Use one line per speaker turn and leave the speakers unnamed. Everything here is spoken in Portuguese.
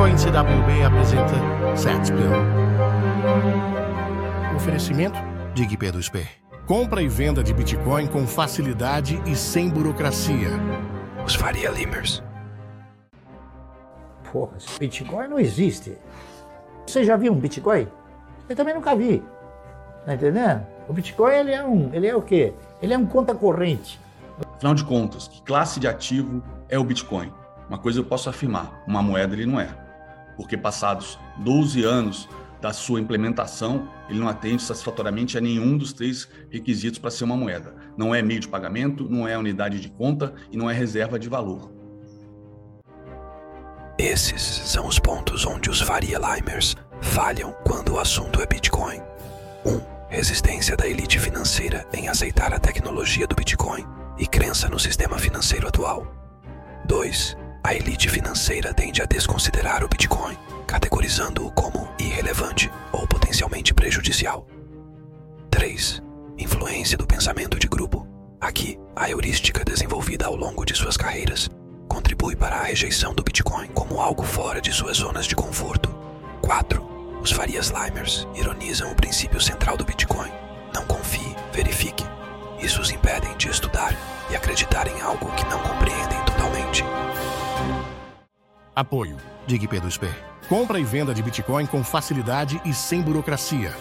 Bitcoin CWB apresenta Setspill. Oferecimento DigP do SP. Compra e venda de Bitcoin com facilidade e sem burocracia.
Os Faria Limers.
Porra, esse Bitcoin não existe. Você já viu um Bitcoin? Eu também nunca vi. Tá entendendo? O Bitcoin ele é um, ele é o quê? Ele é um conta corrente.
Afinal de contas, que classe de ativo é o Bitcoin? Uma coisa eu posso afirmar, uma moeda ele não é. Porque passados 12 anos da sua implementação, ele não atende satisfatoriamente a nenhum dos três requisitos para ser uma moeda. Não é meio de pagamento, não é unidade de conta e não é reserva de valor.
Esses são os pontos onde os Faria Limers falham quando o assunto é Bitcoin. 1. Um, resistência da elite financeira em aceitar a tecnologia do Bitcoin e crença no sistema financeiro atual. 2 a elite financeira tende a desconsiderar o Bitcoin, categorizando-o como irrelevante ou potencialmente prejudicial. 3. Influência do pensamento de grupo. Aqui, a heurística desenvolvida ao longo de suas carreiras contribui para a rejeição do Bitcoin como algo fora de suas zonas de conforto. 4. Os Farias Limers ironizam o princípio central do Bitcoin. Não confie, verifique. Isso os impedem de estudar e acreditar em algo que não compreendem.
Apoio DigP do SP. Compra e venda de Bitcoin com facilidade e sem burocracia.